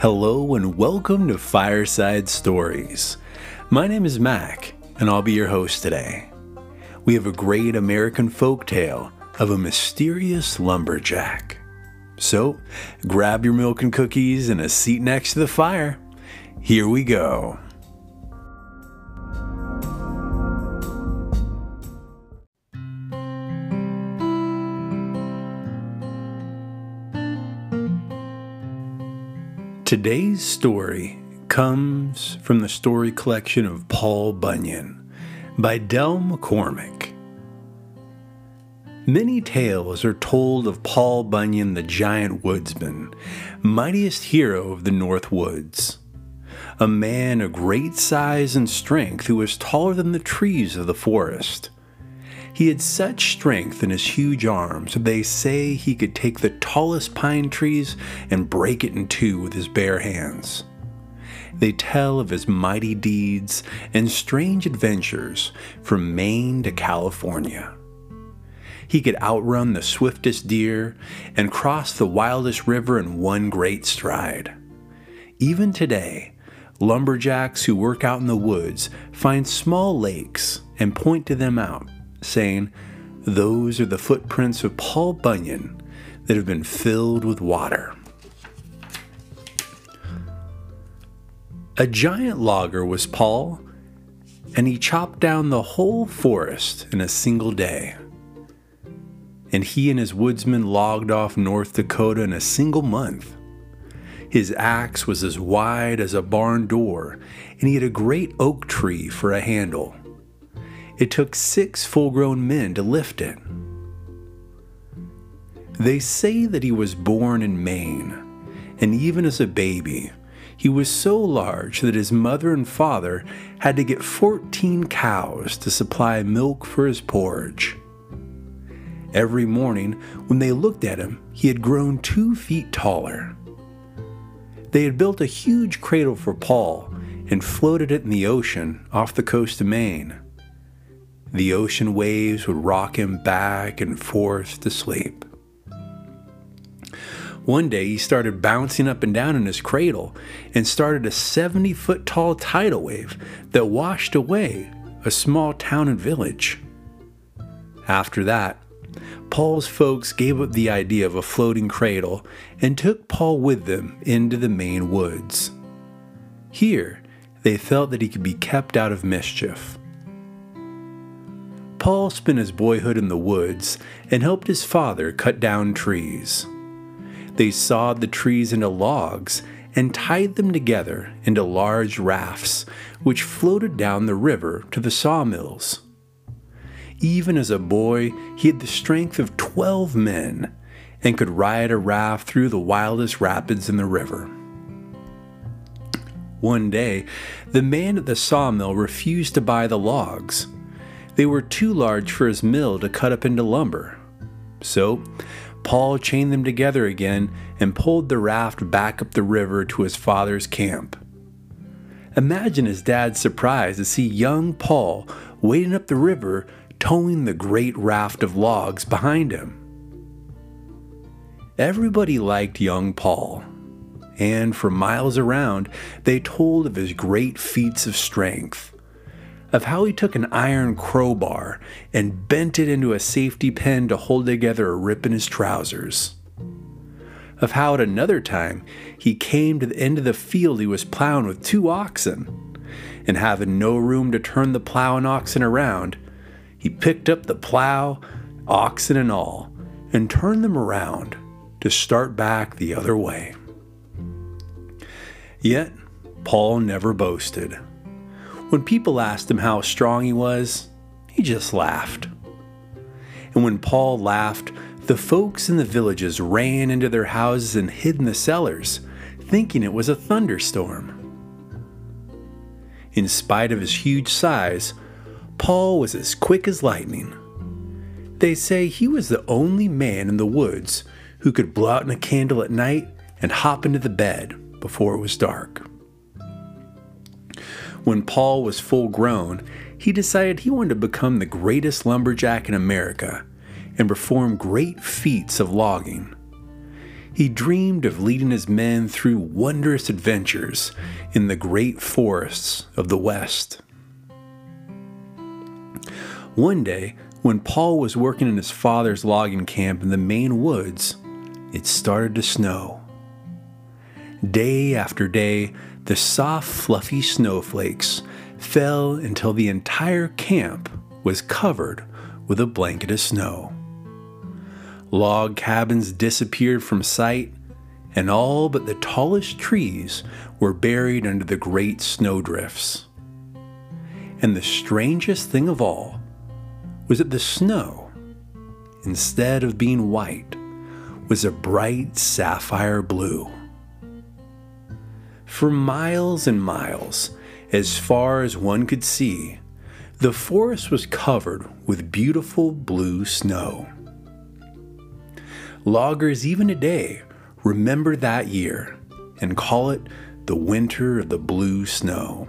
Hello and welcome to Fireside Stories. My name is Mac, and I'll be your host today. We have a great American folk tale of a mysterious lumberjack. So, grab your milk and cookies and a seat next to the fire. Here we go. Today's story comes from the story collection of Paul Bunyan by Dell McCormick. Many tales are told of Paul Bunyan, the giant woodsman, mightiest hero of the North Woods. A man of great size and strength who was taller than the trees of the forest he had such strength in his huge arms that they say he could take the tallest pine trees and break it in two with his bare hands. They tell of his mighty deeds and strange adventures from Maine to California. He could outrun the swiftest deer and cross the wildest river in one great stride. Even today, lumberjacks who work out in the woods find small lakes and point to them out saying, Those are the footprints of Paul Bunyan that have been filled with water. A giant logger was Paul, and he chopped down the whole forest in a single day. And he and his woodsmen logged off North Dakota in a single month. His axe was as wide as a barn door, and he had a great oak tree for a handle. It took six full grown men to lift it. They say that he was born in Maine, and even as a baby, he was so large that his mother and father had to get 14 cows to supply milk for his porridge. Every morning, when they looked at him, he had grown two feet taller. They had built a huge cradle for Paul and floated it in the ocean off the coast of Maine. The ocean waves would rock him back and forth to sleep. One day he started bouncing up and down in his cradle and started a 70 foot tall tidal wave that washed away a small town and village. After that, Paul's folks gave up the idea of a floating cradle and took Paul with them into the Maine woods. Here, they felt that he could be kept out of mischief. Paul spent his boyhood in the woods and helped his father cut down trees. They sawed the trees into logs and tied them together into large rafts, which floated down the river to the sawmills. Even as a boy, he had the strength of 12 men and could ride a raft through the wildest rapids in the river. One day, the man at the sawmill refused to buy the logs they were too large for his mill to cut up into lumber. So, Paul chained them together again and pulled the raft back up the river to his father's camp. Imagine his dad's surprise to see young Paul wading up the river, towing the great raft of logs behind him. Everybody liked young Paul, and for miles around, they told of his great feats of strength of how he took an iron crowbar and bent it into a safety pin to hold together a rip in his trousers. Of how at another time he came to the end of the field he was plowing with two oxen, and having no room to turn the plow and oxen around, he picked up the plow, oxen and all, and turned them around to start back the other way. Yet, Paul never boasted. When people asked him how strong he was, he just laughed. And when Paul laughed, the folks in the villages ran into their houses and hid in the cellars, thinking it was a thunderstorm. In spite of his huge size, Paul was as quick as lightning. They say he was the only man in the woods who could blow out in a candle at night and hop into the bed before it was dark. When Paul was full grown, he decided he wanted to become the greatest lumberjack in America and perform great feats of logging. He dreamed of leading his men through wondrous adventures in the great forests of the West. One day, when Paul was working in his father's logging camp in the Maine woods, it started to snow. Day after day, the soft, fluffy snowflakes fell until the entire camp was covered with a blanket of snow. Log cabins disappeared from sight, and all but the tallest trees were buried under the great snowdrifts. And the strangest thing of all was that the snow, instead of being white, was a bright sapphire blue. For miles and miles, as far as one could see, the forest was covered with beautiful blue snow. Loggers, even today, remember that year and call it the winter of the blue snow.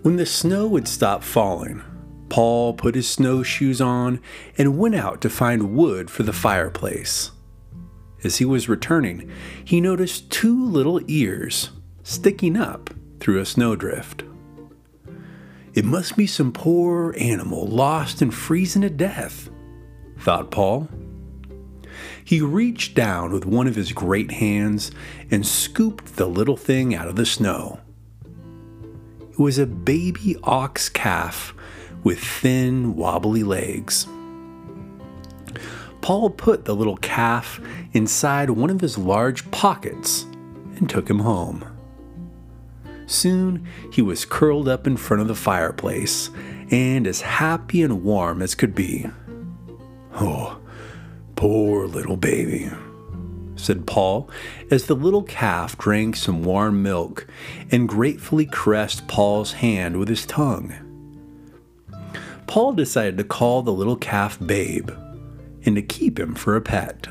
When the snow would stop falling, Paul put his snowshoes on and went out to find wood for the fireplace. As he was returning, he noticed two little ears sticking up through a snowdrift. It must be some poor animal lost and freezing to death, thought Paul. He reached down with one of his great hands and scooped the little thing out of the snow. It was a baby ox calf with thin, wobbly legs. Paul put the little calf inside one of his large pockets and took him home. Soon he was curled up in front of the fireplace and as happy and warm as could be. Oh, poor little baby, said Paul as the little calf drank some warm milk and gratefully caressed Paul's hand with his tongue. Paul decided to call the little calf Babe and to keep him for a pet.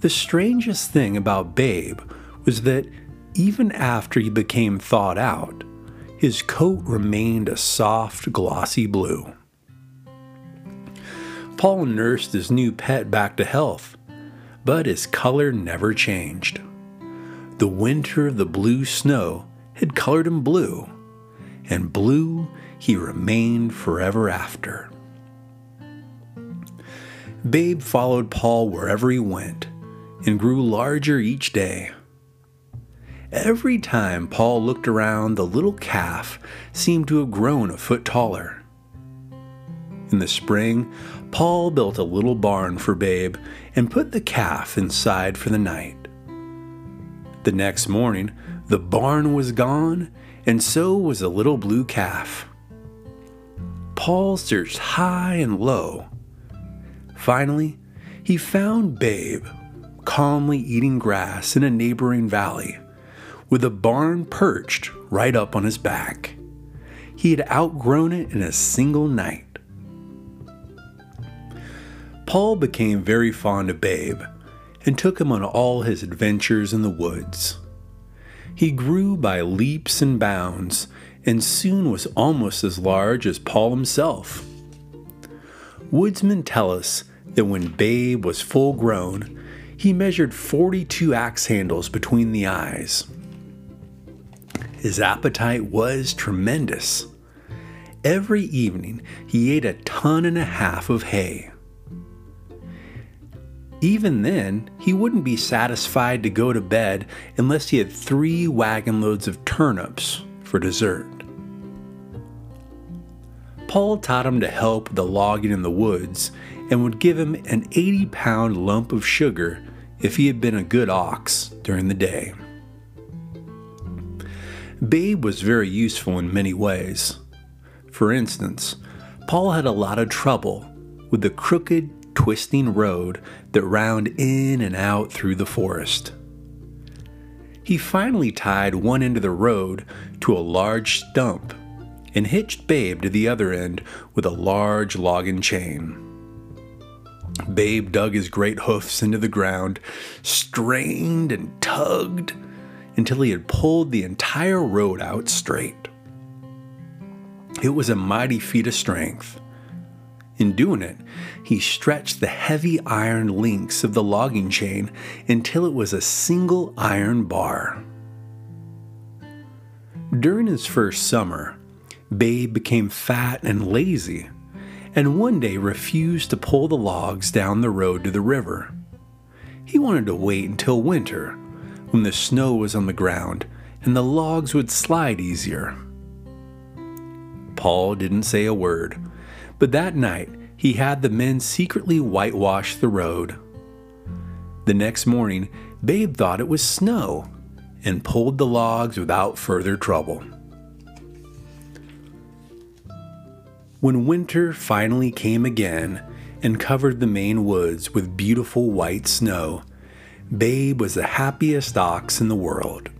The strangest thing about Babe was that even after he became thawed out, his coat remained a soft, glossy blue. Paul nursed his new pet back to health, but his color never changed. The winter of the blue snow had colored him blue, and blue he remained forever after. Babe followed Paul wherever he went and grew larger each day. Every time Paul looked around, the little calf seemed to have grown a foot taller. In the spring, Paul built a little barn for Babe and put the calf inside for the night. The next morning, the barn was gone, and so was the little blue calf. Paul searched high and low. Finally, he found Babe calmly eating grass in a neighboring valley, with a barn perched right up on his back. He had outgrown it in a single night. Paul became very fond of Babe and took him on all his adventures in the woods. He grew by leaps and bounds and soon was almost as large as Paul himself. Woodsmen tell us that when Babe was full grown, he measured 42 axe handles between the eyes. His appetite was tremendous. Every evening, he ate a ton and a half of hay. Even then, he wouldn't be satisfied to go to bed unless he had three wagon loads of turnips for dessert. Paul taught him to help with the logging in the woods and would give him an 80 pound lump of sugar if he had been a good ox during the day. Babe was very useful in many ways. For instance, Paul had a lot of trouble with the crooked, twisting road that wound in and out through the forest. He finally tied one end of the road to a large stump and hitched Babe to the other end with a large logging chain. Babe dug his great hoofs into the ground, strained and tugged until he had pulled the entire road out straight. It was a mighty feat of strength. In doing it, he stretched the heavy iron links of the logging chain until it was a single iron bar. During his first summer, Babe became fat and lazy, and one day refused to pull the logs down the road to the river. He wanted to wait until winter, when the snow was on the ground and the logs would slide easier. Paul didn't say a word, but that night he had the men secretly whitewash the road. The next morning, Babe thought it was snow and pulled the logs without further trouble. When winter finally came again and covered the Maine woods with beautiful white snow, Babe was the happiest ox in the world.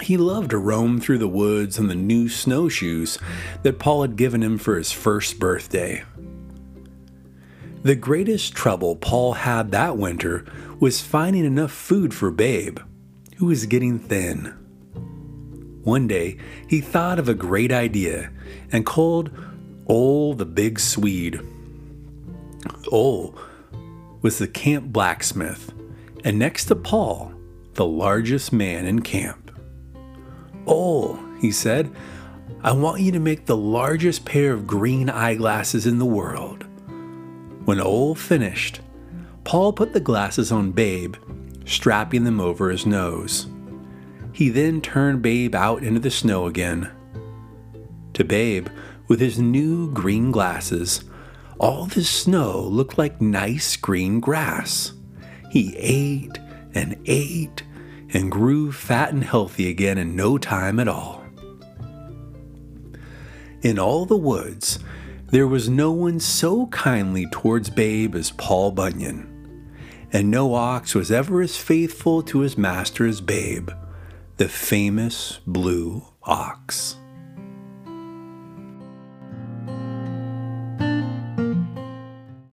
He loved to roam through the woods on the new snowshoes that Paul had given him for his first birthday. The greatest trouble Paul had that winter was finding enough food for Babe, who was getting thin. One day, he thought of a great idea and called Ole the Big Swede. Ole was the camp blacksmith, and next to Paul, the largest man in camp. Ole, he said, I want you to make the largest pair of green eyeglasses in the world. When Ole finished, Paul put the glasses on Babe, strapping them over his nose. He then turned Babe out into the snow again. To Babe, with his new green glasses, all the snow looked like nice green grass. He ate and ate and grew fat and healthy again in no time at all. In all the woods, there was no one so kindly towards Babe as Paul Bunyan, and no ox was ever as faithful to his master as Babe, the famous blue ox.